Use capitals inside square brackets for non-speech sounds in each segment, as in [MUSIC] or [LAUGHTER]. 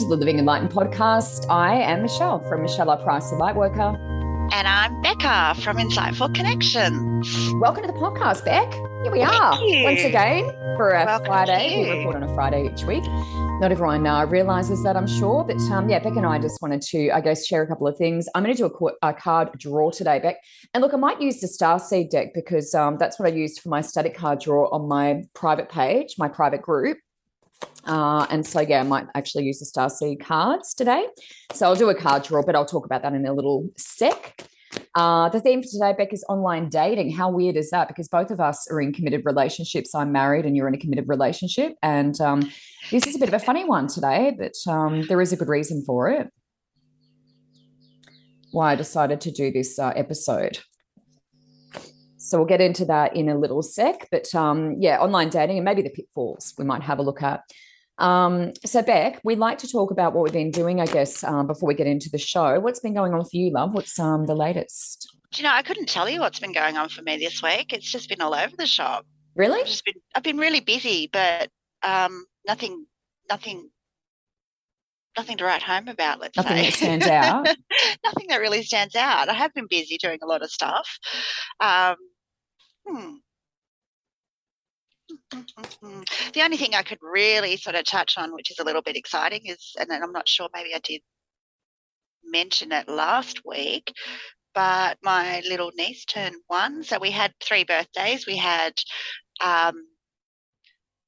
Welcome to the Living Enlightened podcast. I am Michelle from Michelle Price, the Lightworker. And I'm Becca from Insightful Connections. Welcome to the podcast, Beck. Here we are once again for a Welcome Friday. We record on a Friday each week. Not everyone uh, realizes that, I'm sure. But um, yeah, Beck and I just wanted to, I guess, share a couple of things. I'm going to do a, qu- a card draw today, Beck. And look, I might use the Starseed deck because um, that's what I used for my static card draw on my private page, my private group. Uh, and so, yeah, I might actually use the Star Starseed cards today. So I'll do a card draw, but I'll talk about that in a little sec. Uh, the theme for today, Beck, is online dating. How weird is that? Because both of us are in committed relationships. I'm married and you're in a committed relationship. And um, this is a bit of a funny one today, but um, there is a good reason for it. Why I decided to do this uh, episode. So we'll get into that in a little sec. But um, yeah, online dating and maybe the pitfalls we might have a look at. Um, so, Beck, we'd like to talk about what we've been doing, I guess, um, before we get into the show. What's been going on for you, love? What's um, the latest? Do you know, I couldn't tell you what's been going on for me this week. It's just been all over the shop. Really? I've just been I've been really busy, but um nothing nothing nothing to write home about, let's Nothing say. that stands out. [LAUGHS] nothing that really stands out. I have been busy doing a lot of stuff. Um hmm. The only thing I could really sort of touch on, which is a little bit exciting, is, and then I'm not sure, maybe I did mention it last week, but my little niece turned one. So we had three birthdays. We had um,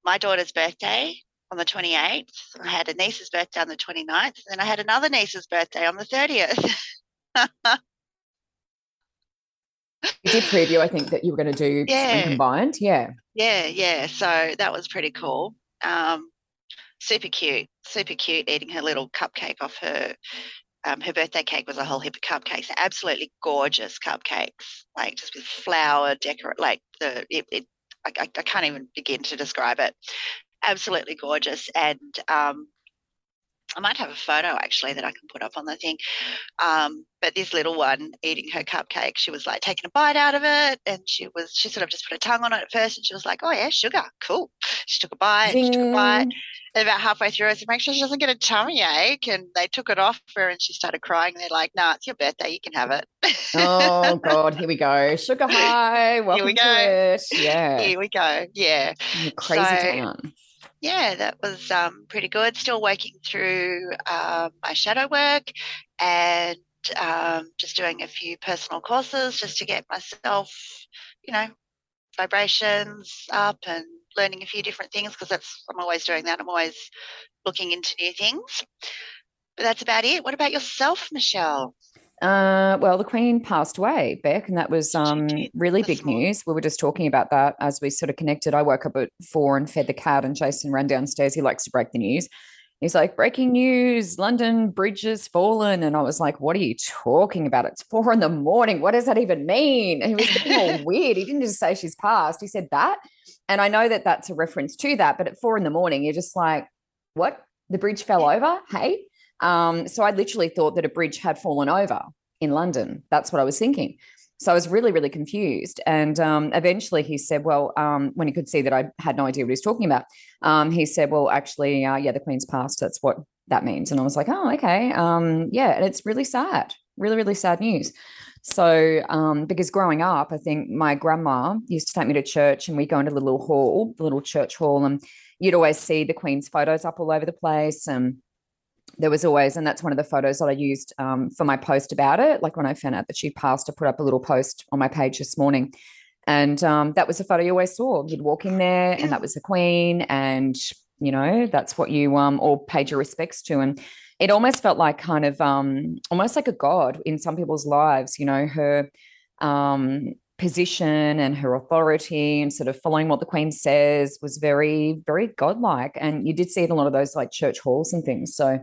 my daughter's birthday on the 28th. I had a niece's birthday on the 29th. And then I had another niece's birthday on the 30th. [LAUGHS] You did preview, I think, that you were going to do Yeah. combined. Yeah. Yeah, yeah. So that was pretty cool. Um, super cute, super cute. Eating her little cupcake off her. Um, her birthday cake was a whole heap of cupcakes. Absolutely gorgeous cupcakes, like just with flower decorate. Like the it, it I, I, can't even begin to describe it. Absolutely gorgeous, and um, I might have a photo actually that I can put up on the thing. Um, but this little one eating her cupcake, she was like taking a bite out of it, and she was she sort of just put her tongue on it at first, and she was like, "Oh yeah, sugar, cool." She took a bite, she took a bite, and about halfway through, I said, "Make sure she doesn't get a tummy ache." And they took it off her, and she started crying. They're like, "No, it's your birthday, you can have it." Oh, God. Here we go. [LAUGHS] Sugar high. Welcome we to go. it. Yeah. Here we go. Yeah. The Crazy So- town. Yeah, that was um, pretty good. Still working through um, my shadow work and um, just doing a few personal courses just to get myself, you know, vibrations up and learning a few different things because that's I'm always doing that. I'm always looking into new things. But that's about it. What about yourself, Michelle? Uh, well, the Queen passed away, Beck, and that was um, really big news. We were just talking about that as we sort of connected. I woke up at four and fed the cat, and Jason ran downstairs. He likes to break the news. He's like, breaking news, London Bridge has fallen. And I was like, what are you talking about? It's four in the morning. What does that even mean? And he was being all [LAUGHS] weird. He didn't just say she's passed. He said that. And I know that that's a reference to that. But at four in the morning, you're just like, what? The bridge fell over? Hey? Um, so I literally thought that a bridge had fallen over in London. That's what I was thinking. So I was really, really confused. And um, eventually he said, well, um, when he could see that I had no idea what he was talking about, um, he said, well, actually, uh, yeah, the Queen's passed. That's what that means. And I was like, oh, okay. Um, yeah. And it's really sad, really, really sad news. So, um, because growing up, I think my grandma used to take me to church and we go into the little hall, the little church hall, and you'd always see the Queen's photos up all over the place. And there was always, and that's one of the photos that I used um, for my post about it. Like when I found out that she passed, I put up a little post on my page this morning. And um, that was a photo you always saw. You'd walk in there, and that was the Queen, and you know that's what you um, all paid your respects to. And it almost felt like kind of um, almost like a god in some people's lives. You know, her um, position and her authority and sort of following what the Queen says was very, very godlike. And you did see it in a lot of those like church halls and things. So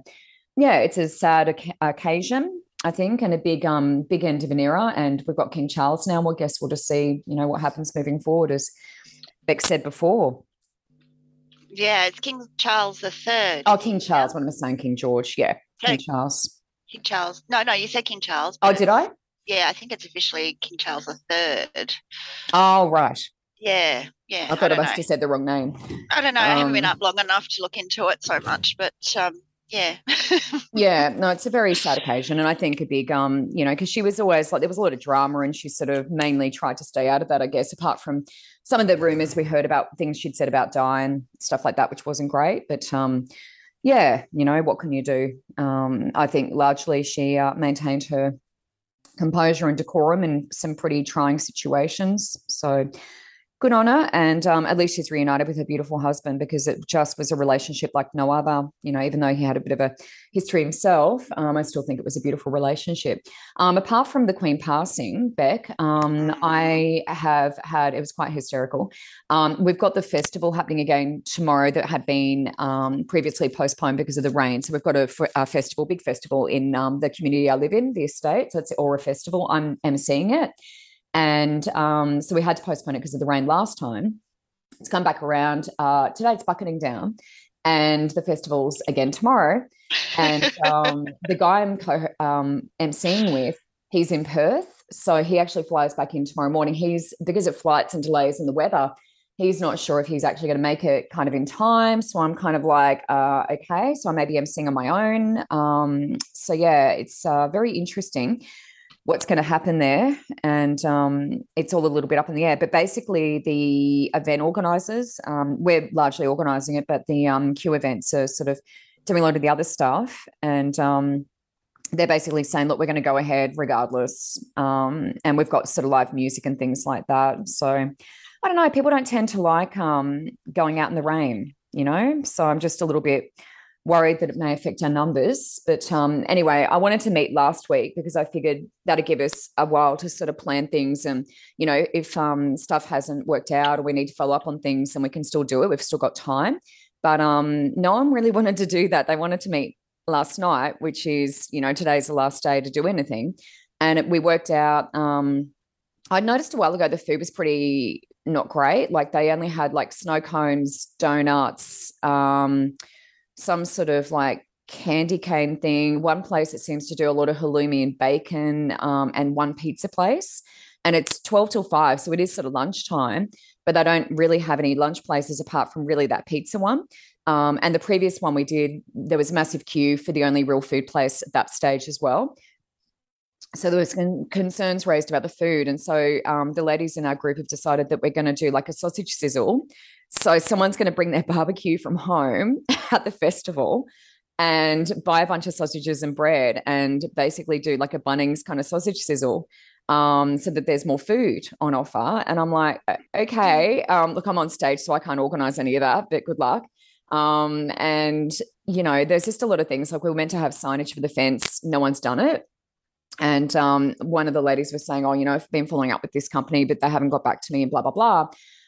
yeah, it's a sad oc- occasion, I think, and a big, um, big end of an era. And we've got King Charles now. Well, guess we'll just see, you know, what happens moving forward, as Beck said before. Yeah, it's King Charles the Third. Oh, King Charles. What am I saying? King George. Yeah, King No. Charles. King Charles. No, no, you said King Charles. Oh, did I? Yeah, I think it's officially King Charles III. Oh, right. Yeah, yeah. I thought I, don't must know. have said the wrong name. I don't know. I haven't been um, up long enough to look into it so much, but um, yeah. [LAUGHS] yeah, no, it's a very sad occasion. And I think a big, um, you know, because she was always like, there was a lot of drama and she sort of mainly tried to stay out of that, I guess, apart from some of the rumors we heard about things she'd said about Di and stuff like that, which wasn't great. But um, yeah, you know, what can you do? Um, I think largely she uh, maintained her composure and decorum in some pretty trying situations. So good on her. And um, at least she's reunited with her beautiful husband because it just was a relationship like no other. You know, even though he had a bit of a history himself, um, I still think it was a beautiful relationship. Um, apart from the Queen passing, Beck, um, I have had, it was quite hysterical. Um, we've got the festival happening again tomorrow that had been um, previously postponed because of the rain. So we've got a, a festival, big festival in the community I live in, the estate. So it's the Aura Festival. I'm emceeing it. And um, so we had to postpone it because of the rain last time. It's come back around. Uh, today it's bucketing down, and the festival's again tomorrow. And um, [LAUGHS] the guy I'm co- um, emceeing with, he's in Perth, so he actually flies back in tomorrow morning. He's because of flights and delays in the weather. He's not sure if he's actually going to make it kind of in time. So I'm kind of like, uh, okay, so I maybe am seeing on my own. Um, so yeah, it's uh, very interesting what's going to happen there. And um, it's all a little bit up in the air. But basically, the event organisers, um, we're largely organising it, but the um, Q events are sort of doing a lot of the other stuff. And um, they're basically saying, look, we're going to go ahead regardless. Um, and we've got sort of live music and things like that. So I don't know. People don't tend to like um, going out in the rain, you know? So I'm just a little bit worried that it may affect our numbers. But um, anyway, I wanted to meet last week because I figured that'd give us a while to sort of plan things. And, you know, if um, stuff hasn't worked out or we need to follow up on things, then we can still do it. We've still got time. But um, no one really [LAUGHS] wanted to do that. They wanted to meet last night, which is, you know, today's the last day to do anything. And it, we worked out, um, I'd noticed a while ago the food was pretty not great. Like they only had like snow cones, donuts, um, some sort of like candy cane thing. One place that seems to do a lot of halloumi and bacon, um, and one pizza place. And it's 12 till 5. So it is sort of lunchtime, but they don't really have any lunch places apart from really that pizza one. Um, and the previous one we did, there was a massive queue for the only real food place at that stage as well. So there was con- concerns raised about the food, and so um, the ladies in our group have decided that we're going to do like a sausage sizzle, so someone's going to bring their [LAUGHS] barbecue from home [LAUGHS] at the festival and buy a bunch of sausages and bread and basically do like a Bunnings kind of sausage sizzle um, so that there's more food on offer. And I'm like, okay, um, look, I'm on stage, so I can't organize any of that, but good luck. Um, and, you know, there's just a lot of things like we were meant to have signage for the fence, no one's done it. And um, one of the ladies was saying, Oh, you know, I've been following up with this company, but they haven't got back to me and blah, blah, blah.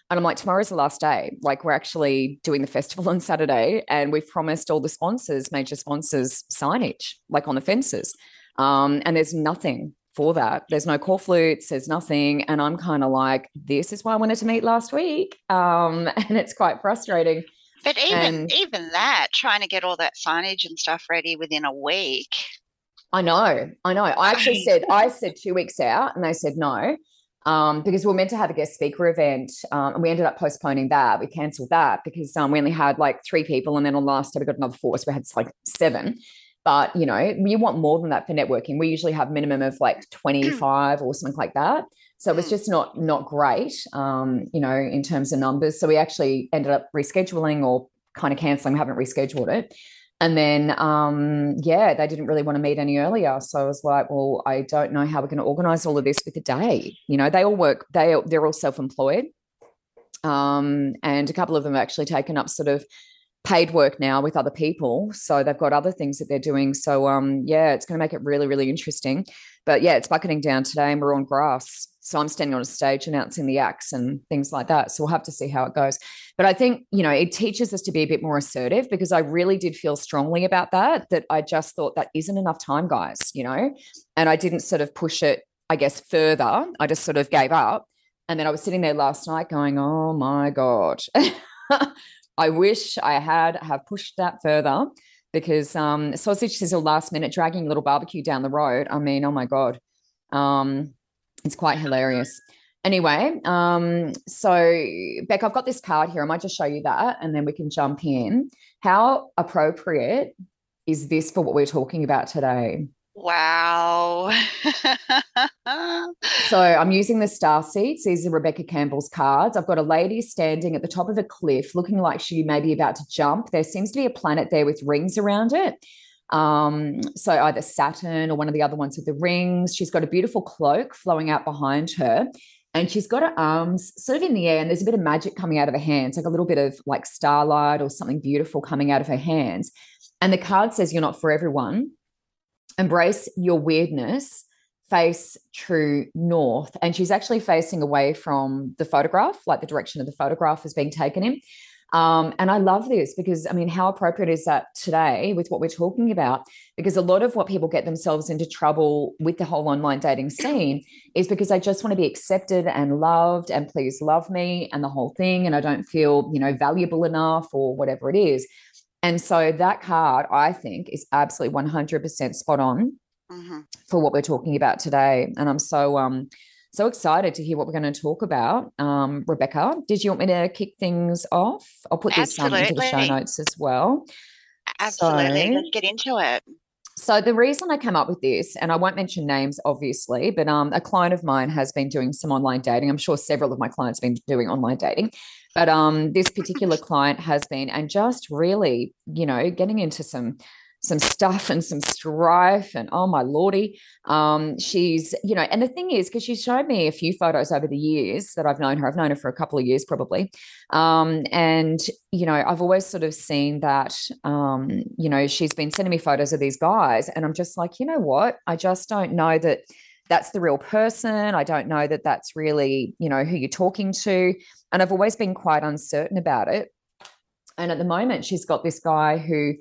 And I'm like, tomorrow's the last day. Like, we're actually doing the festival [LAUGHS] on Saturday, and we've promised all the sponsors, major sponsors, signage, like on the fences. Um, and there's nothing for that. There's no corflutes, there's nothing. And I'm kind of like, this is why I wanted to meet last week. Um, [LAUGHS] and it's quite frustrating. But even and, even that, trying to get all that signage and stuff ready within a week. I know, I know. I actually said I said two weeks out, and they said no um, because we were meant to have a guest speaker event um, and we ended up postponing that. We cancelled that because um, we only had like three people. And then on last day, we got another four. So we had like seven. But, you know, you want more than that for networking. We usually have minimum of like [CLEARS THROAT] 25 or something like that. So it was mm. just not not great, um, you know, in terms of numbers. So we actually ended up rescheduling or kind of canceling. We haven't rescheduled it. And then, um, yeah, they didn't really want to meet any earlier. So I was like, well, I don't know how we're going to organize all of this with a day. You know, they all work, they, they're all self employed. Um, and a couple of them have actually taken up sort of paid work now with other people. So they've got other things that they're doing. So, um, yeah, it's going to make it really, really interesting. But yeah, it's bucketing down today and we're on grass. So I'm standing on a stage announcing the acts and things like that. So we'll have to see how it goes. But I think, you know, it teaches us to be a bit more assertive because I really did feel strongly about that, that I just thought that isn't enough time, guys, you know, and I didn't sort of push it, I guess, further. I just sort of gave up. And then I was sitting there last night going, oh my God. [LAUGHS] I wish I had have pushed that further because um, sausage sizzle last minute dragging little barbecue down the road. I mean, oh my God. Um, it's quite hilarious. Anyway, um, so Beck, I've got this card here. I might just show you that and then we can jump in. How appropriate is this for what we're talking about today? Wow. [LAUGHS] so I'm using the star seeds. These are Rebecca Campbell's cards. I've got a lady standing at the top of a cliff looking like she may be about to jump. There seems to be a planet there with rings around it. Um, so either Saturn or one of the other ones with the rings. She's got a beautiful cloak flowing out behind her. And she's got her arms sort of in the air, and there's a bit of magic coming out of her hands, like a little bit of like starlight or something beautiful coming out of her hands. And the card says, You're not for everyone. Embrace your weirdness, face true north. And she's actually facing away from the photograph, like the direction of the photograph is being taken in. Um, and I love this because, I mean, how appropriate is that today with what we're talking about? Because a lot of what people get themselves into trouble with the whole online dating scene is because they just want to be accepted and loved and please love me and the whole thing. And I don't feel, you know, valuable enough or whatever it is. And so that card, I think, is absolutely 100% spot on mm-hmm. for what we're talking about today. And I'm so, um, so excited to hear what we're going to talk about. Um, Rebecca, did you want me to kick things off? I'll put this um, into the show notes as well. Absolutely. So, Let's get into it. So the reason I came up with this, and I won't mention names, obviously, but um, a client of mine has been doing some online dating. I'm sure several of my clients have been doing online dating, but um, this particular [LAUGHS] client has been, and just really, you know, getting into some some stuff and some strife and oh my lordy. Um, she's you know and the thing is because she's showed me a few photos over the years that i've known her i've known her for a couple of years probably um, and you know i've always sort of seen that um, you know she's been sending me photos of these guys and i'm just like you know what? I just don't know that that's the real person. I don't know that that's really you know who you're talking to. And i've always been quite uncertain about it. And at the moment she's got this guy who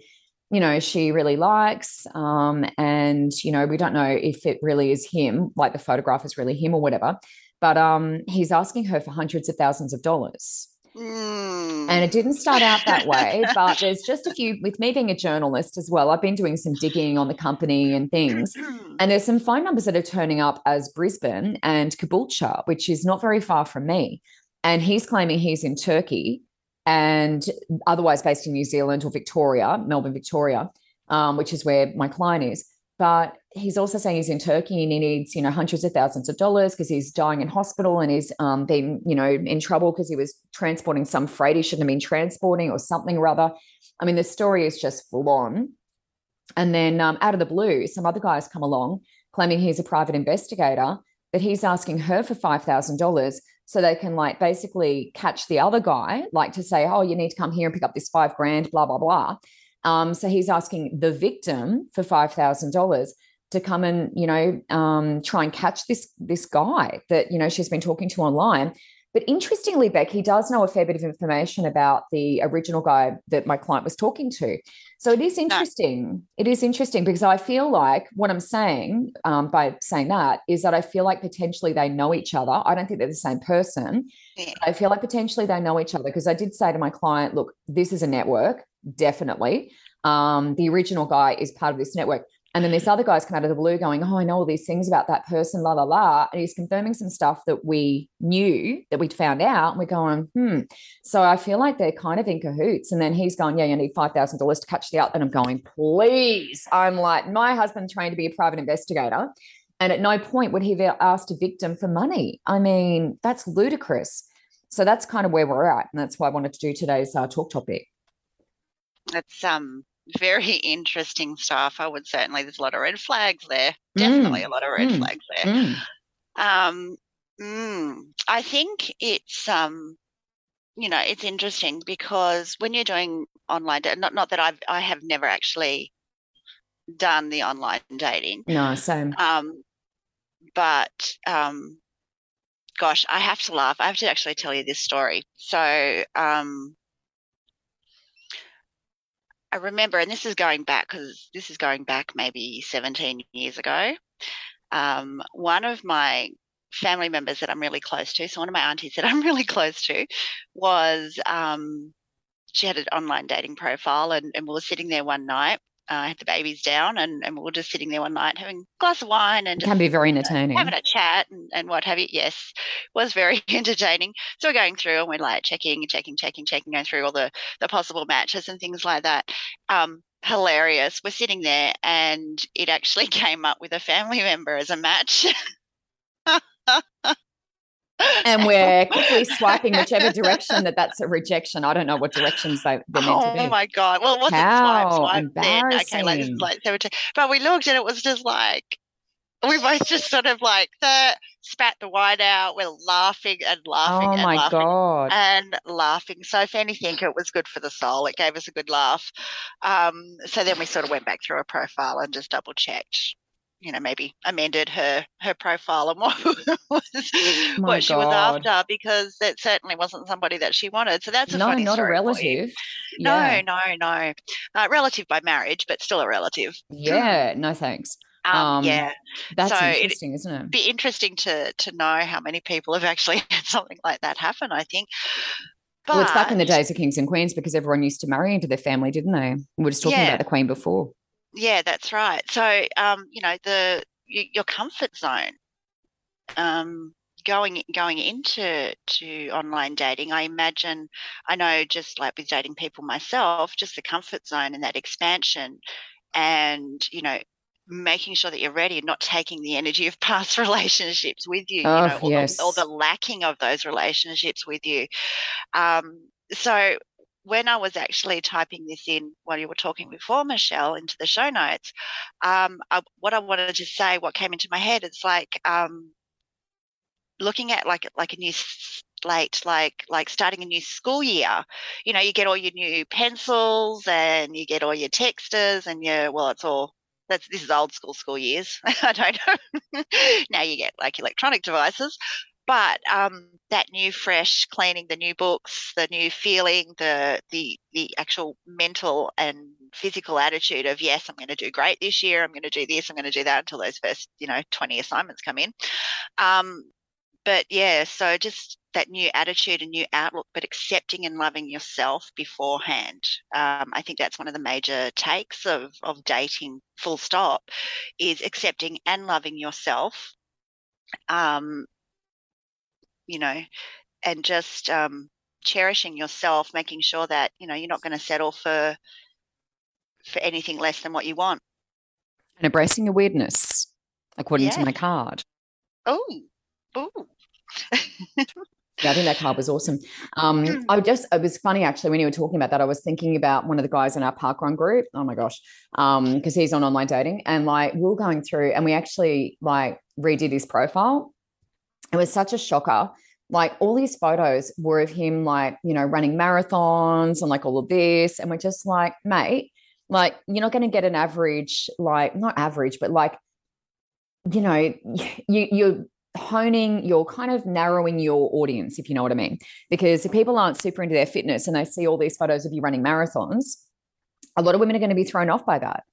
you know she really likes um, and you know we don't know if it really is him like the photograph is really him or whatever but um, he's asking her for hundreds of thousands of dollars mm. and it didn't start out that way [LAUGHS] but there's just a few with me being a journalist as well i've been doing some digging on the company and things and there's some phone numbers that are turning up as brisbane and caboolture which is not very far from me and he's claiming he's in turkey and otherwise based in New Zealand or Victoria, Melbourne, Victoria, um, which is where my client is. But he's also saying he's in Turkey and he needs, you know, hundreds of thousands of dollars because he's dying in hospital and he's um, been, you know, in trouble because he was transporting some freight he shouldn't have been transporting or something or other. I mean, the story is just full on. And then um, out of the blue, some other guys come along claiming he's a private investigator, but he's asking her for $5,000 so they can like basically catch the other guy, like to say, oh, you need to come here and pick up this five grand, blah, blah, blah. Um, so he's asking the victim for $5,000 to come and, you know, um, try and catch this, this guy that, you know, she's been talking to online. But interestingly, Beck, he does know a fair bit of information about the original guy that my client was talking to. So it is interesting. It is interesting because I feel like what I'm saying um, by saying that is that I feel like potentially they know each other. I don't think they're the same person. Yeah. I feel like potentially they know each other because I did say to my client, look, this is a network, definitely. Um, the original guy is part of this network. And then this other guy's come out of the blue going, Oh, I know all these things about that person, la, la, la. And he's confirming some stuff that we knew that we'd found out. And we're going, Hmm. So I feel like they're kind of in cahoots. And then he's going, Yeah, you need $5,000 to catch the out. And I'm going, Please. I'm like, My husband trained to be a private investigator. And at no point would he have asked a victim for money. I mean, that's ludicrous. So that's kind of where we're at. And that's why I wanted to do today's uh, talk topic. That's um very interesting stuff. I would certainly, there's a lot of red flags there. Definitely mm. a lot of red mm. flags there. Mm. Um, mm, I think it's, um, you know, it's interesting because when you're doing online, not not that I've I have never actually done the online dating. No, same. Um, but um, gosh, I have to laugh. I have to actually tell you this story. So, um, I remember, and this is going back because this is going back maybe 17 years ago. Um, one of my family members that I'm really close to, so one of my aunties that [LAUGHS] I'm really close to, was um, she had an online dating profile, and, and we were sitting there one night uh, had the babies down and, and we were just sitting there one night having a glass of wine and can be very entertaining having a chat and, and what have you yes was very [LAUGHS] entertaining so we're going through and we're like checking and checking checking checking going through all the the possible matches and things like that um, hilarious. We're sitting there, and it actually [LAUGHS] came up with a family member as a match. [LAUGHS] and [LAUGHS] we're quickly swiping whichever direction that that's a rejection. I don't know what directions they, they're meant oh to be. Oh my god! Well, it wasn't How swipe, swipe then. Okay, like, embarrassing. like 17. But we looked, and it was just like we both just sort of like the spat the wine out. We're laughing and laughing Oh and my laughing god. and laughing. So if anything, it was good for the soul. It gave us a good laugh. Um, so then we sort of went back through her profile and just double checked. You know, maybe amended her her profile and [LAUGHS] what [LAUGHS] was My what she was after because it certainly wasn't somebody that she wanted. So that's a No, not a story for you. relative. Yeah. No, no, no. Uh, relative by marriage, but still a relative. Yeah. No thanks. [LAUGHS] Um, Um, yeah, That's So interesting, isn't it? be interesting to to know how many people have actually had something like that happen. I think. But well, it's back in the days of kings and queens because everyone used to marry into their family, didn't they? We were just talking Yeah. about the queen before. Yeah, that's right. So, um, you know, the your comfort zone, um, going going into to online dating, I imagine, I know just like with dating people myself, just the comfort zone and that expansion, and you know, making sure that you're ready and not taking the energy of [LAUGHS] past relationships with you, you Oh, know, or, yes. the, or the lacking of those relationships with you. Um, so when I was actually typing this in while you were talking before, Michelle, into the show notes, um, I, what I wanted to say, what came into my head, is like um, looking at like like a new slate, like like starting a new school year. You know, you get all your new pencils and you get all your texters and your well, it's all that's this is old school school years. [LAUGHS] I don't know. [LAUGHS] now you get like electronic devices. But um, that new, fresh cleaning, the new books, the new feeling, the the the actual mental and physical attitude of yes, I'm going to do great this year. I'm going to do this. I'm going to do that until those first, you know, 20 assignments come in. Um, but yeah, so just that new attitude and new outlook, but accepting and loving yourself beforehand. Um, I think that's one of the major takes of of dating. Full stop, is accepting and loving yourself. Um, you know, and just um, cherishing yourself, making sure that you know you're not going to settle for for anything less than what you want. And embracing your weirdness, according to my card. Oh, oh, Yeah, I think that card was awesome. Um, I just, it was funny actually when you were talking about that. I was thinking about one of the guys in our parkrun group. Oh my gosh, because he's on online dating, and like we were going through, and we actually like redid his profile. It was such a shocker. Like all these photos were of him, like you know, running marathons and like all of this, and we're just like, mate, like you're not going to get an average, like not average, but like, you know, [LAUGHS] you you're honing, you're kind of narrowing your audience, if you know what I mean. Because if people aren't super into their fitness and they see all these photos of you running marathons, a lot of women are going to be thrown off by that.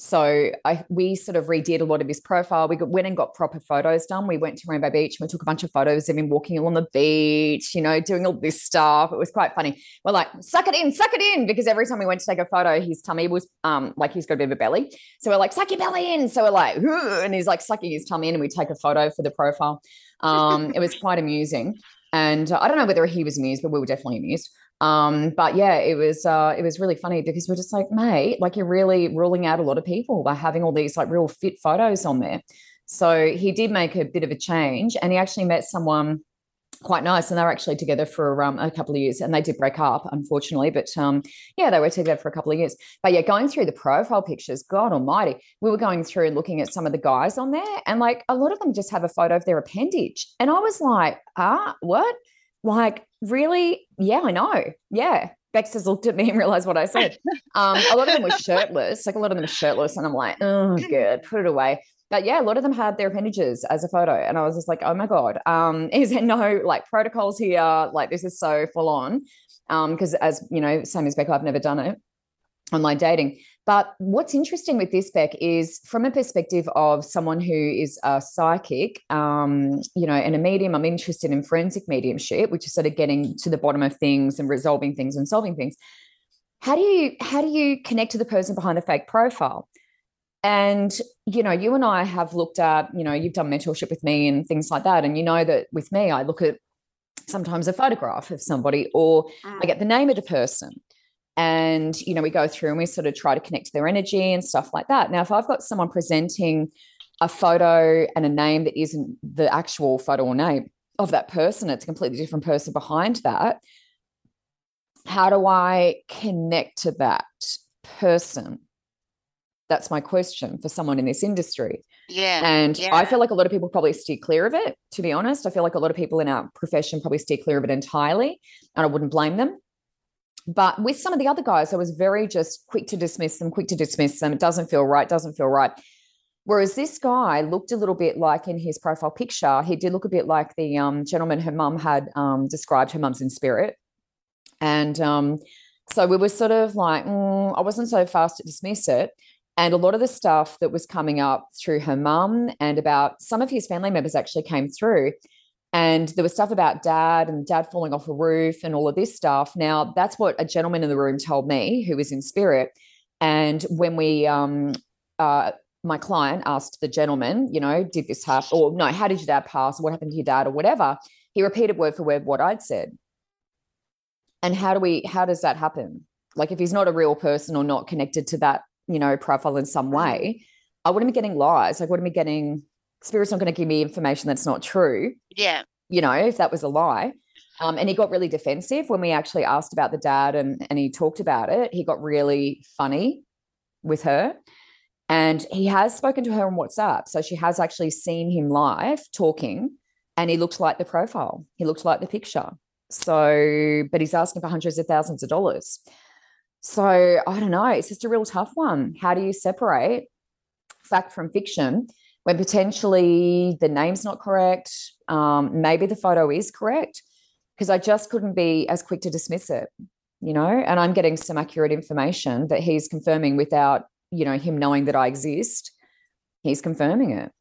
So I we sort of redid a lot of his profile. We went and got proper photos done. We went to Rainbow Beach and we took a bunch of photos of him walking along the beach, you know, doing all this stuff. It was quite funny. We're like, suck it in, suck it in, because every time we went to take a photo, his tummy was um like he's got a bit of a belly. So we're like, suck your belly in. So we're like, and he's like sucking his tummy in, and we take a photo for the profile. Um, it was quite amusing. And uh, I don't know whether he was amused, but we were definitely amused. Um, but yeah, it was uh, it was really funny because we're just like, mate, like you're really ruling out a lot of people by having all these like real fit photos on there. So he did make a bit of a change, and he actually met someone quite nice, and they were actually together for um, a couple of years, and they did break up, unfortunately. But um, yeah, they were together for a couple of years. But yeah, going through the profile pictures, God Almighty, we were going through and looking at some of the guys on there, and like a lot of them just have a photo of their appendage, and I was like, ah, what? Like, really? Yeah, I know. Yeah. Bex has looked at me and realized what I said. Um, a lot of them were shirtless. Like a lot of them were shirtless, and I'm like, oh, good, [LAUGHS] put it away. But yeah, a lot of them had their appendages as a photo, and I was just like, oh my god, um, [LAUGHS] is there no like protocols here? Like this is so full on. Um, because as you know, same as Beck, I've never done it online dating. But what's interesting with this, Beck, is from a perspective of someone who is a psychic, um, you know, and a medium, I'm interested in forensic mediumship, which is sort of getting to the bottom of things and resolving things and solving things. How do you how do you connect to the person behind the fake profile? And you know, you and I have looked at, you know, you've done mentorship with me and things like that, and you know that with me, I look at sometimes a photograph of somebody, or I get the name of the person and you know we go through and we sort of try to connect to their energy and stuff like that. Now if i've got someone presenting a photo and a name that isn't the actual photo or name of that person it's a completely different person behind that how do i connect to that person? That's my question for someone in this industry. Yeah and yeah. i feel like a lot of people probably steer clear of it to be honest. I feel like a lot of people in our profession probably steer clear of it entirely and i wouldn't blame them but with some of the other guys, I was very just quick to dismiss them, quick to dismiss them. It doesn't feel right, doesn't feel right. Whereas this guy looked a little bit like in his profile picture, he did look a bit like the um, gentleman her mum had um, described her mum's in spirit. And um, so we were sort of like, mm, I wasn't so fast to dismiss it. And a lot of the stuff that was coming up through her mum and about some of his family members actually came through. And there was stuff about dad and dad falling off a roof and all of this stuff. Now, that's what a gentleman in the room told me who was in spirit. And when we, um, uh, my client asked the gentleman, you know, did this happen? Or no, how did your dad pass? What happened to your dad or whatever? He repeated word for word what I'd said. And how do we, how does that happen? Like if he's not a real person or not connected to that, you know, profile in some way, I wouldn't be getting lies. Like, wouldn't be getting spirit's not going to give me information that's not true. Yeah. You know, if that was a lie. Um, and he got really defensive when we actually asked about the dad and, and he talked about it. He got really funny with her. And he has spoken to her on WhatsApp. So she has actually seen him live talking and he looked like the profile. He looked like the picture. So, but he's asking for hundreds of thousands of dollars. So I don't know. It's just a real tough one. How do you separate fact from fiction? When potentially the name's not correct, um, maybe the photo is correct, because I just couldn't be as quick to dismiss it, you know. And I'm getting some accurate information that he's confirming without, you know, him knowing that I exist. He's confirming it.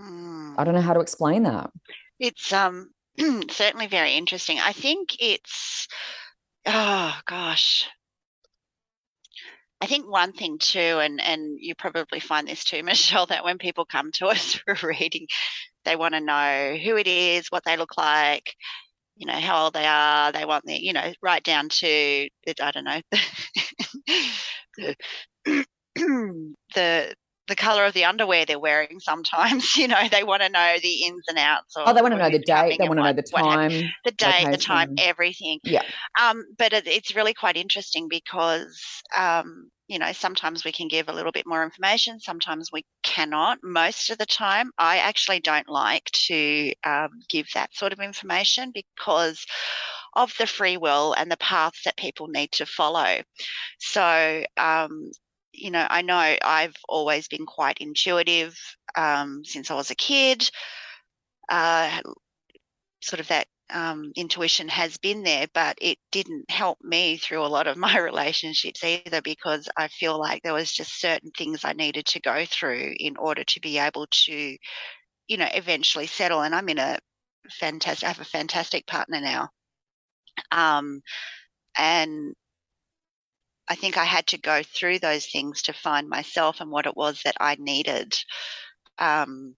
Mm. I don't know how to explain that. It's um [CLEARS THROAT] certainly very interesting. I think it's oh gosh, I think one thing too, and and you probably find this too, [LAUGHS] Michelle, that when people come to us [LAUGHS] for reading, they want to know who it is, what they look like, you know, how old they are. They want the, you know, right down to I don't know, [LAUGHS] the [CLEARS THROAT] the the color of the underwear they're wearing sometimes [LAUGHS] you know they want to know the ins and outs oh they want to know the date they want to know the time the date location. the time everything. Yeah. Um but it, it's really quite interesting because um you know sometimes we can give a little bit more information sometimes we cannot most of the time. I actually don't like to um, give that sort of information because of the free will and the paths that people need to follow. So um, you know, I know I've always been quite intuitive um, since I was a kid. Uh, sort of that um, intuition has been there, but it didn't help me through a lot of [LAUGHS] my relationships either because I feel like there was just certain things I needed to go through in order to be able to, you know, eventually settle. And I'm in a fantastic, I have a fantastic partner now. Um, and I think I had to go through those things to find myself and what it was that I needed um,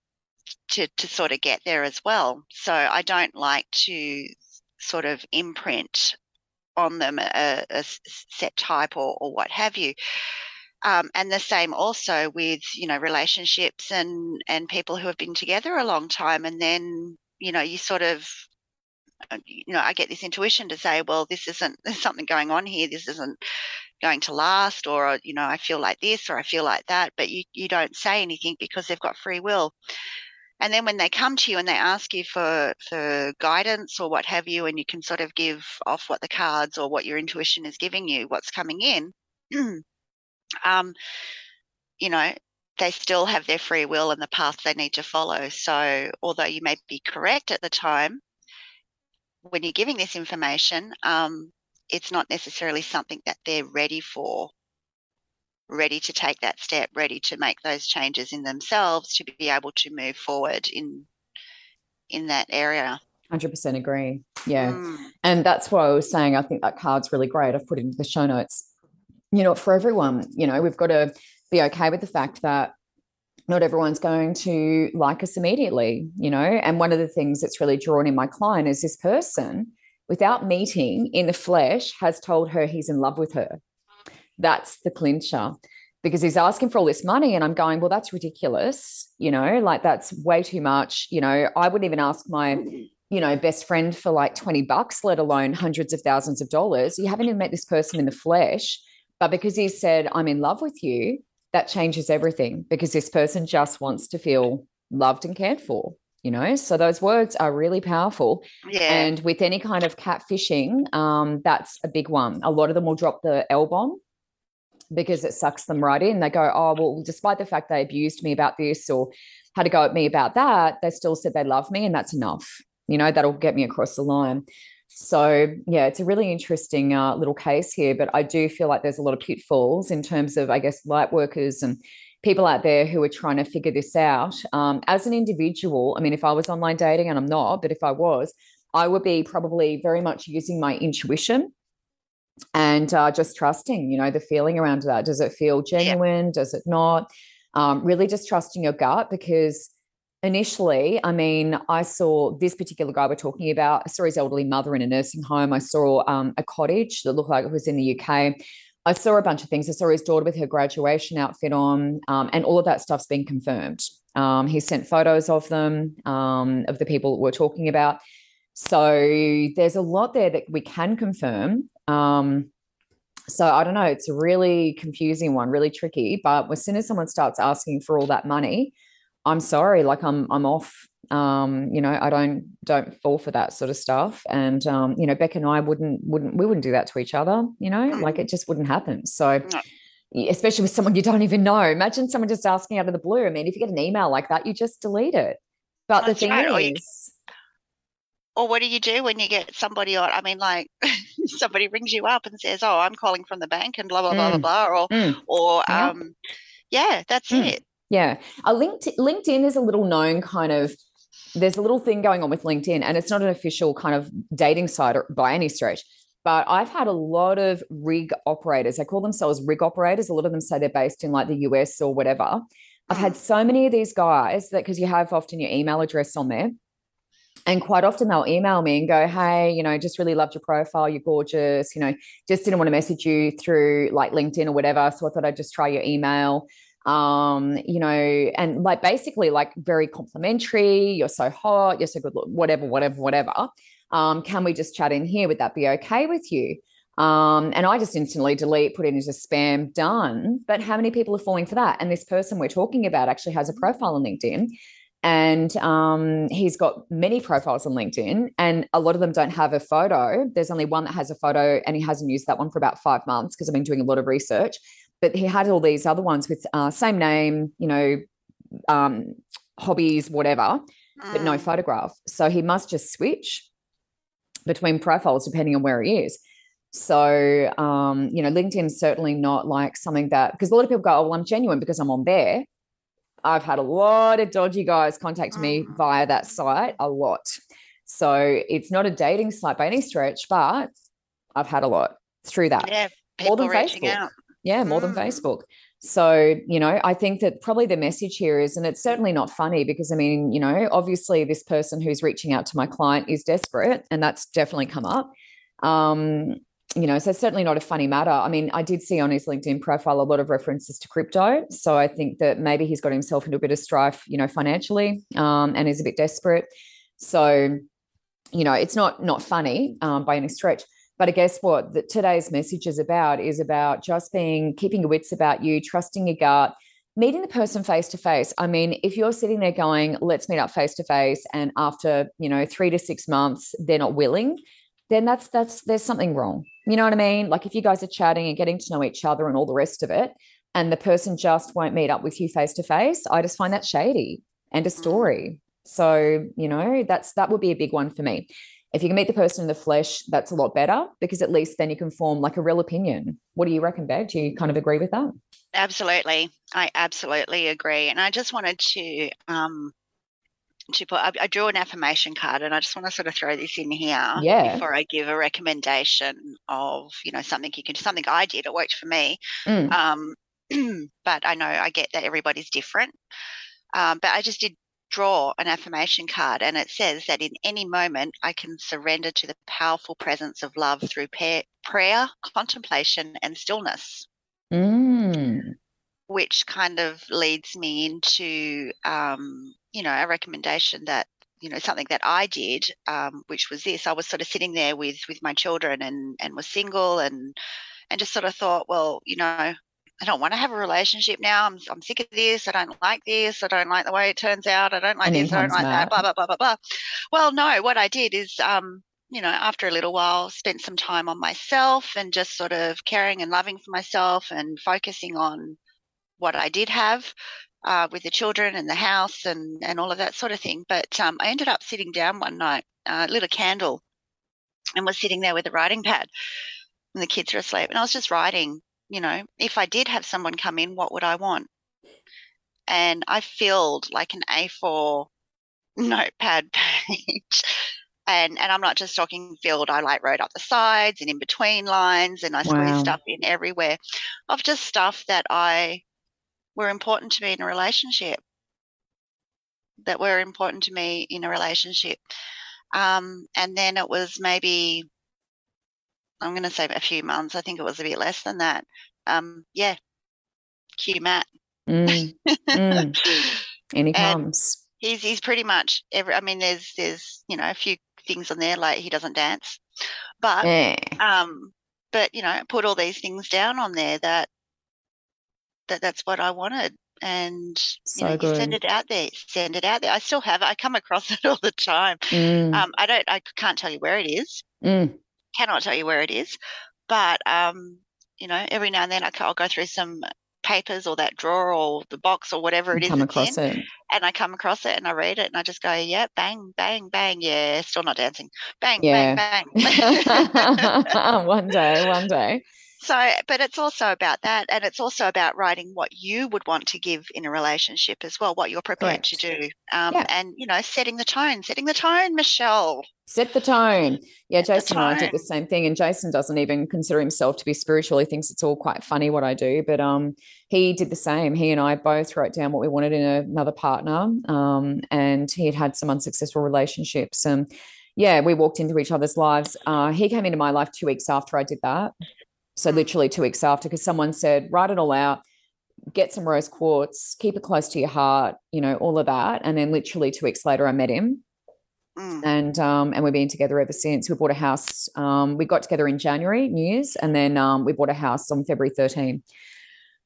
to to sort of get there as well. So I don't like to sort of imprint on them a, a set type or, or what have you. Um, and the same also with you know relationships and and people who have been together a long time and then you know you sort of uh, you know i get this intuition to say well this isn't [LAUGHS] there's something going on here this isn't going to last or you know i feel like this or i feel like that but you, you don't say anything because they've got free will. And then when they come to you and they ask you for for guidance or what have you and you can sort of give off what the cards or what your intuition is giving you what's coming in [CLEARS THROAT] um you know they still have their free will and the path they need to follow. So although you may be correct at the time when you're giving this information um, it's not necessarily something that they're ready for. Ready to take that step ready to make those changes in themselves to be able to move forward in in that area. 100% agree. Yeah. Mm. and that's why i was saying i think that card's really great. I've put it into the show notes. You know for everyone you know we've got to be okay with the fact that not everyone's going to like us immediately you know? And one of the things that's really drawn in my client is this person without meeting in the flesh, has told her he's in love with her. That's the clincher because he's asking for all this money. And I'm going, well, that's ridiculous. You know, like that's way too much. You know, I wouldn't even ask my, you know, best friend for like 20 bucks, let alone hundreds of thousands of dollars. You haven't even met this person in the flesh. But because he said, I'm in love with you, that changes everything because this person just wants to feel loved and cared for you know? So those words are really powerful Yeah. and with any kind of catfishing um, that's a big one. A lot of them will drop the l bomb because it sucks them right in. They go oh well despite the fact they abused me about this or had to go at me about that they still said they love me and that's enough. You know that'll get me across the line. So yeah it's a really interesting uh, little case here but i do feel like there's a lot of pitfalls in terms of i guess light workers and people out there who are trying to figure this out. Um, as an individual, I mean, if I was online dating, and I'm not, but if I was, I would be probably very much using my intuition and uh, just trusting, you know, the feeling around that. Does it feel genuine? Yeah. Does it not? Um, really just trusting your gut because initially, I mean, I saw this particular guy we're talking about. I saw his elderly mother in a nursing home. I saw um, a cottage that looked like it was in the UK. I saw a bunch of things. I saw his daughter with her graduation outfit on, um, and all of that stuff's been confirmed. Um, he sent photos of them, um, of the people we're talking about. So there's a lot there that we can confirm. Um, so I don't know. It's a really confusing one, really tricky. But as soon as someone starts asking for all that money, I'm sorry, like I'm I'm off um, you know, I don't don't fall for that sort of stuff. And um, you know, Beck and I wouldn't wouldn't we wouldn't do that to each other, you know, like it just wouldn't happen. So especially with someone you don't even know. Imagine someone just asking out of the blue. I mean, if you get an email like that, you just delete it. But That's the thing right. is or what do you do when you get somebody on? I mean, like [LAUGHS] somebody rings you up and says, "Oh, I'm calling from the bank," and blah blah blah mm. blah blah, or mm. or yeah. um, yeah, that's mm. it. Yeah, a LinkedIn, LinkedIn is a little known kind of there's a little thing going on with LinkedIn, and it's not an official kind of dating site by any stretch. But I've had a lot of rig operators. They call themselves rig operators. A lot of them say they're based in like the US or whatever. I've had so many of these guys that because you have often your email address on there. And quite often they'll email me and go, Hey, you know, just really loved your profile. You're gorgeous. You know, just didn't want to message you through like LinkedIn or whatever. So I thought I'd just try your email um you know and like basically like very complimentary you're so hot you're so good whatever whatever whatever. Um can we just chat in here? Would that be okay with you? Um and i just instantly delete put it into spam done. But how many people are falling for that? And this person we're talking about actually has a profile on linkedin and um, he's got many profiles on LinkedIn, and a lot of them don't have a photo. There's only one that has a photo, and he hasn't used that one for about five months because I've been doing a lot of research but he had all these other ones with uh, same name, you know, um, hobbies, whatever, mm. but no mm. photograph. So he must just switch between profiles depending on where he is. So, um, you know, LinkedIn's certainly not like something that, because a lot of people go, oh, well, I'm genuine because I'm on there. I've had a lot of dodgy guys contact me mm. via that site, a lot. So it's not a dating site by any stretch, but I've had a lot through that. Yeah, more than Facebook. Out. Yeah, more than mm. Facebook. So, you know, I think that probably the message here is, and it's certainly not funny because I mean, you know, obviously this person who's reaching out to my client is desperate, and that's definitely come up. Um, you know, so it's certainly not a funny matter. I mean, I did see on his LinkedIn profile a lot of references to crypto. So I think that maybe he's got himself into a bit of strife, you know, financially, um, and is a bit desperate. So, you know, it's not not funny um, by any stretch. But I guess what the, today's message is about is about just being keeping your wits about you, trusting your gut, meeting the person face to face. I mean, if you're sitting there going, let's meet up face to face, and after, you know, three to six months, they're not willing, then that's that's there's something wrong. You know what I mean? Like if you guys are chatting and getting to know each other and all the rest of it, and the person just won't meet up with you face to face, I just find that shady and a mm. story. So, you know, that's that would be a big one for me. If you can meet the person in the flesh, that's a lot better because at least then you can form like a real opinion. What do you reckon, Bev? Do you kind of agree with that? Absolutely. I absolutely agree. And I just wanted to um to put I, I drew an affirmation card and I just want to sort of throw this in here yeah. before I give a recommendation of, you know, something you can do something I did. It worked for me. Mm. Um [CLEARS THROAT] but I know I get that everybody's different. Um, but I just did draw an affirmation card and it says that in any moment I can surrender to the powerful presence of love through prayer, prayer contemplation, and stillness. Mm. Which kind of leads me into, um, you know, a recommendation that you know something that I did, um, which was this. I was sort of sitting there with with my children and and was single and and just sort of thought, well, you know, I don't want to have a relationship now. I'm, I'm sick of this. I don't like this. I don't like the way it turns out. I don't like And this. I don't like that. Blah, blah, blah, blah, blah. Well, no, what I did is, um, you know, after a little while, spent some time on myself and just sort of caring and loving for myself and focusing on what I did have uh, with the children and the house and, and all of that sort of thing. But um, I ended up sitting down one night, uh, lit a candle, and was sitting there with a writing pad. And the kids were asleep. And I was just writing you know, if I did have someone come in, what would I want? And I filled like an A4 [LAUGHS] notepad page. And, and I'm not just talking filled, I like wrote up the sides and in between lines and I squeezed Wow. stuff in everywhere of just stuff that I were important to me in a relationship. That were important to me in a relationship. Um, and then it was maybe I'm going to say a few months. I think it was a bit less than that. Um, yeah, Q Matt. Mm. Mm. [LAUGHS] And he And- comes. He's he's pretty much every. I mean, there's there's you know a few things on there like he doesn't dance, but um, but you know, put all these things down on there that that that's what I wanted, and you know, you send it out there, send it out there. I still have it. I come across [LAUGHS] it all the time. Mm. Um, I don't. I can't tell you where it is. Mm. Cannot tell you where it is, but um, you know, every now and then I will go through some papers or that drawer or the box or whatever it is come across in, it. and I come across it and I read it and I just go, yeah, bang, bang, bang, yeah, still not dancing, bang, Yeah. bang, bang. [LAUGHS] one day, one day. So, but it's also about that, and it's also about writing what you would want to give in a relationship as well, what you're prepared to do, um, Yeah. and you know, setting the tone, setting the tone, Michelle. Set the tone. Yeah, Set Jason and I did the same thing. And Jason doesn't even consider himself to be spiritual. He thinks it's all quite funny what I do. But um, he did the same. He and I both wrote down what we wanted in another partner. Um, and he had had some unsuccessful relationships. And yeah, we walked into each other's lives. Uh, he came into my life two weeks after I did that. So Mm. literally two weeks after, because someone said, write it all out, get some rose quartz, keep it close to your heart, you know, all of that. And then literally two weeks later, I met him Mm. and um, and we've been together ever since. We bought a house. Um, we got together in January, New Year's, and then um, we bought a house on February 13.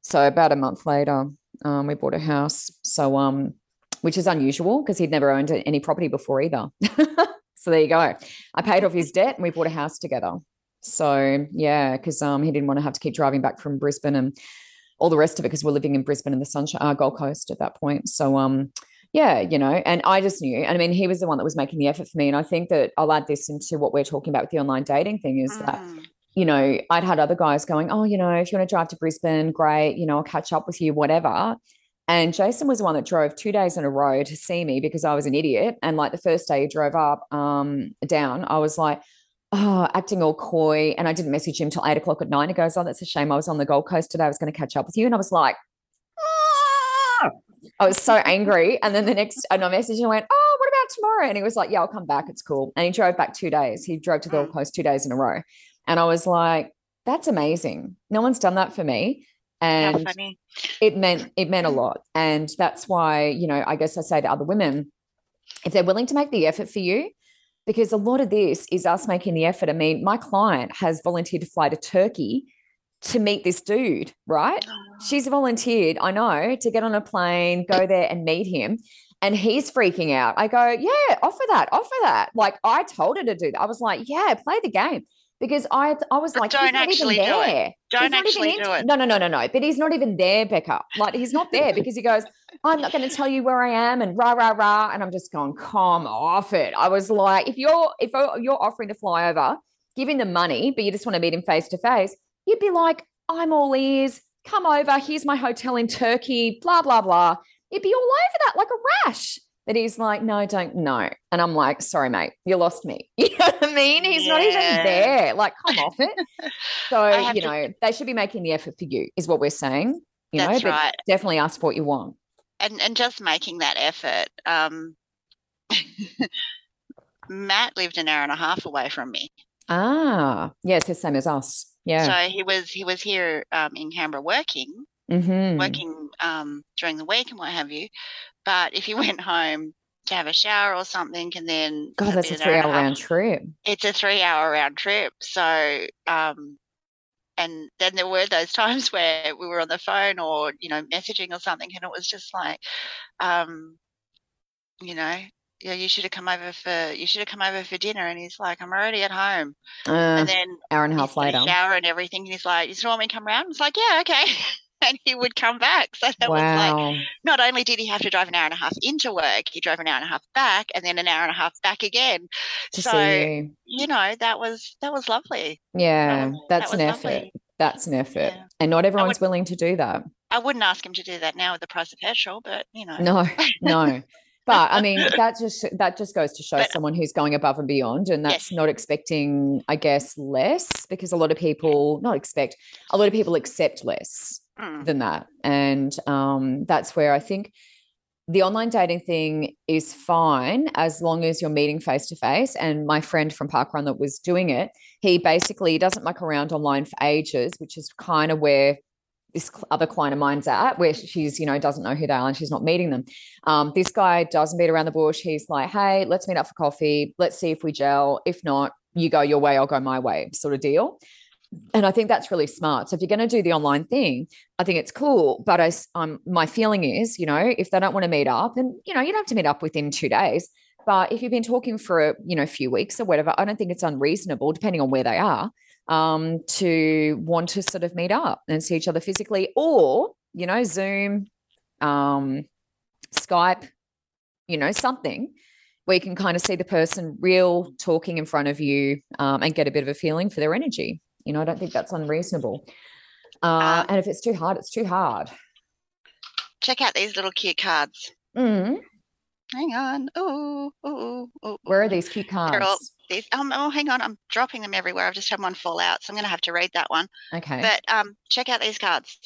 So about a month later, um, we bought a house. So um, which is unusual because he'd never owned any property before either. [LAUGHS] so there you go. I paid off his debt, and we bought a house together. So yeah, because um, he didn't want to have to keep driving back from Brisbane and all the rest of it because we're living in Brisbane and the Sunshine uh, Gold Coast at that point. So um, yeah, you know, and I just knew. And I mean, he was the one that was making the effort for me. And I think that I'll add this into what we're talking about with the online dating thing is that, Mm. you know, I'd had other guys going, oh, you know, if you want to drive to Brisbane, great, you know, I'll catch up with you, whatever. And Jason was the one that drove two days in a row to see me because I was an idiot. And like the first day he drove up, um, down, I was like, oh, acting all coy. And I didn't message him till eight o'clock at night. He goes, oh, that's a shame. I was on the Gold Coast today. I was going to catch up with you. And I was like, "Ah." I was so [LAUGHS] angry. And then the next, and I messaged him went, oh, what about tomorrow? And he was like, yeah, I'll come back. It's cool. And he drove back two days. He drove to the Gold Mm. Coast two days in a row. And I was like, that's amazing. No one's done that for me. And it meant it meant a lot and that's why you know i guess i say to other women if they're willing to make the effort for you because a lot of this is us making the effort i mean my client has volunteered to fly to turkey to meet this dude right she's volunteered i know to get on a plane go there and meet him and he's freaking out i go yeah offer that offer that like i told her to do that i was like yeah play the game because i i was like don't he's not even actually do it. there He's Don't even actually do it. No, no, no, no, no. But he's not even there, Becca. Like he's not there [LAUGHS] because he goes, I'm not going to tell you where I am and rah, rah, rah. And I'm just going, come off it. I was like, if you're if you're offering to fly over, giving them money, but you just want to meet him face to face, you'd be like, I'm all ears. Come over. Here's my hotel in Turkey, blah, blah, blah. It'd be all over that like a rash. But he's like, no, don't know. And I'm like, sorry, mate, you lost me. [LAUGHS] You know what I mean? He's not even there. Like, come off it. [LAUGHS] So, you to- know, they should be making the effort for you, is what we're saying. You That's know, but right. definitely ask for what you want. And and just making that effort. Um, [LAUGHS] Matt lived an hour and a half away from me. Ah, yes, the same as us. Yeah. So he was he was here um, in Canberra working, Mhm. working um, during the week and what have you. But if he [LAUGHS] went home to have a shower or something, and then God, that's a hour three hour round trip. It's a three-hour round trip. So, um, and then there were those times [LAUGHS] where we were on the phone or you know messaging or something, and it was just like, um, you know. Yeah, you should have come over for you should have come over for dinner, and he's like, "I'm already at home." Uh, And then hour and a half later. shower and everything. And he's like, "You still want me to come around?" It's like, "Yeah, okay." [LAUGHS] and he would come back. [LAUGHS] So that was like, not only did he have to drive an hour and a half into work, he drove an hour and a half back, and then an hour and a half back again. To so see you. you know, that was that was lovely. Yeah, was- that's that an effort. lovely. That's an effort. Yeah. And not everyone's willing to do that. I wouldn't ask him to do that now with the price of petrol, but you know, No, no. [LAUGHS] But I mean, that just that just goes to show But- someone who's going above and beyond, and that's Yes. not expecting, I guess, less because a lot of people not expect, a lot of people accept less Mm, than that, and um, that's where I think the online dating thing is fine as long as you're meeting face to face. And my friend from Parkrun that was doing it, he basically doesn't muck around online for ages, which is kind of where this other client of mine's at, where she's, you know, doesn't know who they are and she's not meeting them. Um, this guy doesn't beat around the bush. He's like, hey, let's meet up for coffee. Let's see if we gel. If not, you go your way, I'll go my way, sort of deal. And I think that's really smart. So if you're going to do the online thing, I think it's cool. But I, um, my feeling is, you know, if they don't want to meet up, and you know, you don't have to meet up within two days. But if you've been talking for a, you know, a few weeks or whatever, I don't think it's unreasonable, depending on where they are, um, to want to sort of meet up and see each other physically, or you know, Zoom, um, Skype, you know, something where you can kind of see the person real talking in front of you um, and get a bit of a feeling for their energy. You know, I don't think that's unreasonable. Uh, Um, and if it's too hard, it's too hard. check out these little cute cards. Mm. Hang on. Oh, ooh, ooh. Where are these cute They're all- cards? These, um, oh, hang on. I'm dropping them everywhere. I've just had one fall out, so I'm going to have to read that one. Okay. But um, check out these cards.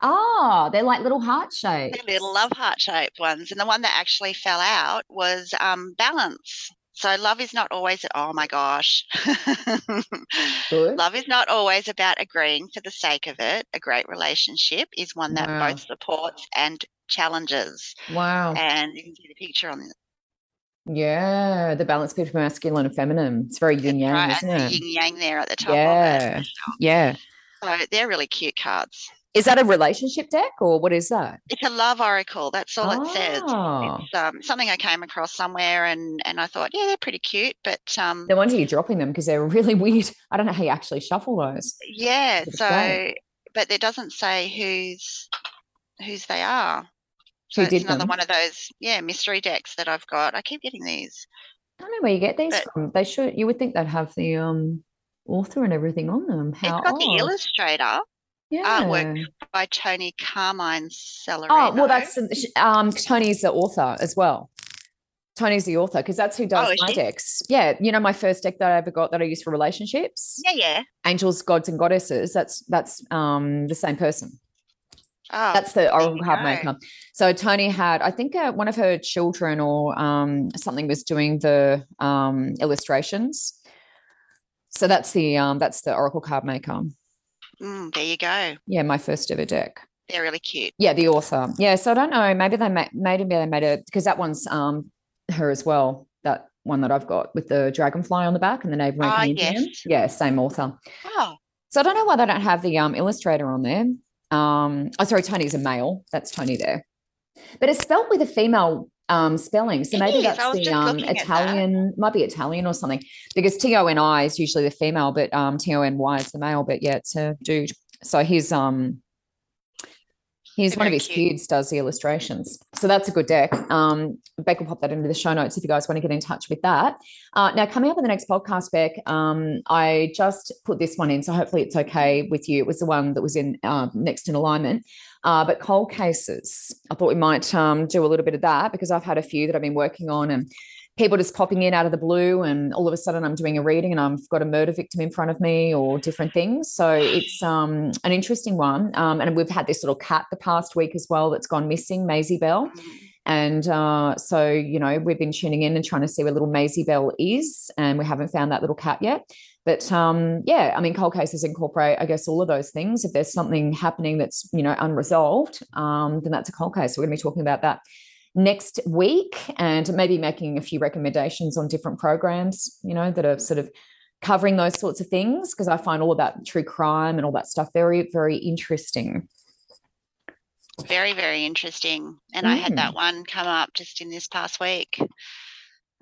oh, they're like little heart shapes. They're little love heart shaped ones. And the one that actually fell out was um, balance. So love is not always, oh my gosh. [LAUGHS] Love is not always about agreeing for the sake of it. A great relationship is one that Wow. both supports and challenges. Wow. And you can see the picture on the Yeah, the balance between masculine and feminine. It's very yin yang, right, isn't it? yin yang there at the top of it. Yeah. Yeah. So they're really cute cards. Is that a relationship deck or what is that? It's a love oracle. That's all it says. Oh. It's um, something I came across somewhere, and and I thought, yeah, they're pretty cute. But um, No wonder you're dropping them because they're [LAUGHS] really weird. I don't know how you actually shuffle those. yeah. So, play. but it doesn't say who's who's they are. So Who it's another them? one of those, yeah, mystery decks that I've got. I keep getting these. I don't know where you get these But- from. They should. You would think they'd have the um author and everything on them. How it's got the illustrator Yeah. artwork by Toni Carmine Salerno. Oh well, that's um Toni's the author as well. Toni's the author because that's who does Oh, my decks. Yeah, you know my first deck that I ever got that I used for relationships, yeah, yeah. angels, gods, and goddesses. That's that's um the same person. Oh, That's the oracle card maker. So Tony had, I think, uh, one of her children or um something was doing the um illustrations. So that's the um that's the oracle card maker. Mm, there you go. Yeah, my first ever deck. They're really cute. Yeah, the author. Yeah, so I don't know. Maybe they made maybe they made it because that one's um her as well. That one that I've got with the dragonfly on the back and the Ah, American yes. Yeah, same author. Oh, So I don't know why they don't have the um illustrator on there. Um, oh, sorry, Toni's a male. That's Toni there, but it's spelled with a female um spelling. So It maybe is. That's the um at that. Italian, might be Italian or something. Because T O N I is usually the female, but um T O N Y is the male. But yeah, it's a dude. So he's um he's They're one of his cute. kids does the illustrations. So that's a good deck. Um, Beck will pop that into the show notes if you guys want to get in touch with that. Uh, now, coming up in the next podcast, Beck, um, I just put this one in, so hopefully it's okay with you. It was the one that was in uh, next in alignment. Uh, but cold cases, I thought we might um, do a little bit of that because I've had a few that I've been working on and people just popping in out of the blue and all of a sudden I'm doing a reading and I've got a murder victim in front of me or different things. So it's um, an interesting one. Um, and we've had this little cat the past week as well that's gone missing, Maisie Bell. And uh, so, you know, we've been tuning in and trying to see where little Maisie Bell is, and we haven't found that little cat yet. But um, yeah, I mean, cold cases incorporate, I guess, all of those things. If there's something happening that's, you know, unresolved, um, then that's a cold case. So we're going to be talking about that next week and maybe making a few recommendations on different programs, you know, that are sort of covering those sorts of things because I find all about true crime and all that stuff very, very interesting. Very, very interesting. And mm. I had that mm. one come up just in this past week.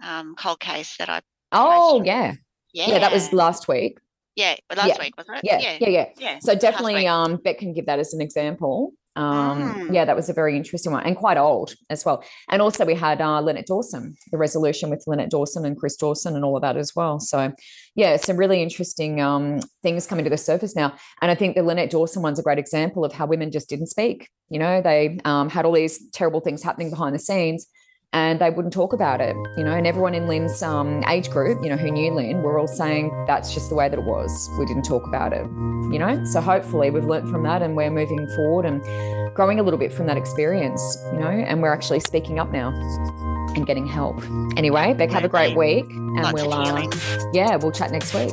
Um, cold case that I. Oh, yeah. Yeah. Yeah. That was last week. Yeah. Last yeah. week, wasn't it? Yeah. Yeah. Yeah. yeah. yeah. So definitely, um, Beck can give that as an example. Um, mm. Yeah, that was a very interesting one and quite old as well. And also, we had uh, Lynette Dawson, the resolution with Lynette Dawson and Chris Dawson and all of that as well. So, yeah, some really interesting um, things coming to the surface now. And I think the Lynette Dawson one's a great example of how women just didn't speak. You know, they um, had all these terrible things happening behind the scenes and they wouldn't talk about it, you know. And everyone in Lynn's um, age group, you know, who knew Lynn, were all saying that's just the way that it was. We didn't talk about it, you know. So hopefully we've learned from that and we're moving forward and growing a little bit from that experience, you know. And we're actually speaking up now and getting help. Anyway, Beck, have a great week, and Lots we'll uh, yeah, we'll chat next week.